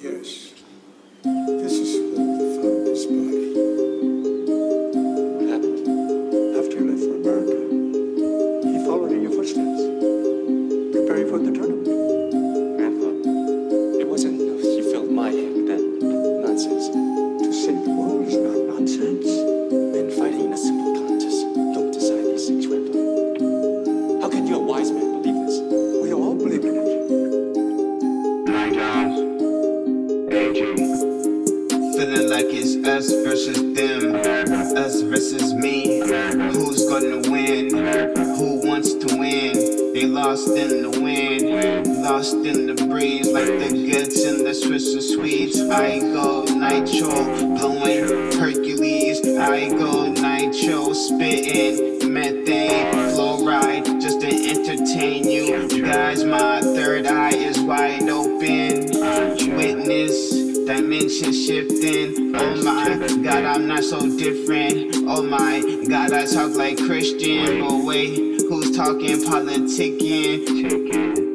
Yes. This is where we found this body. What happened? After you left for America, he followed in your footsteps, preparing for the tournament. Grandpa, it wasn't enough you filled my head with that nonsense. To save the world is not nonsense. Versus them, us versus me. Who's gonna win? Who wants to win? They lost in the wind, lost in the breeze, like the guts in the Swiss and Swedes. I go nitro, blowing Hercules. I go nitro, spitting methane, fluoride, just to entertain you. Guys, my third eye is dimension shifting. Oh my God, I'm not so different. Oh my God, I talk like Christian. But wait, who's talking politicking? chicken,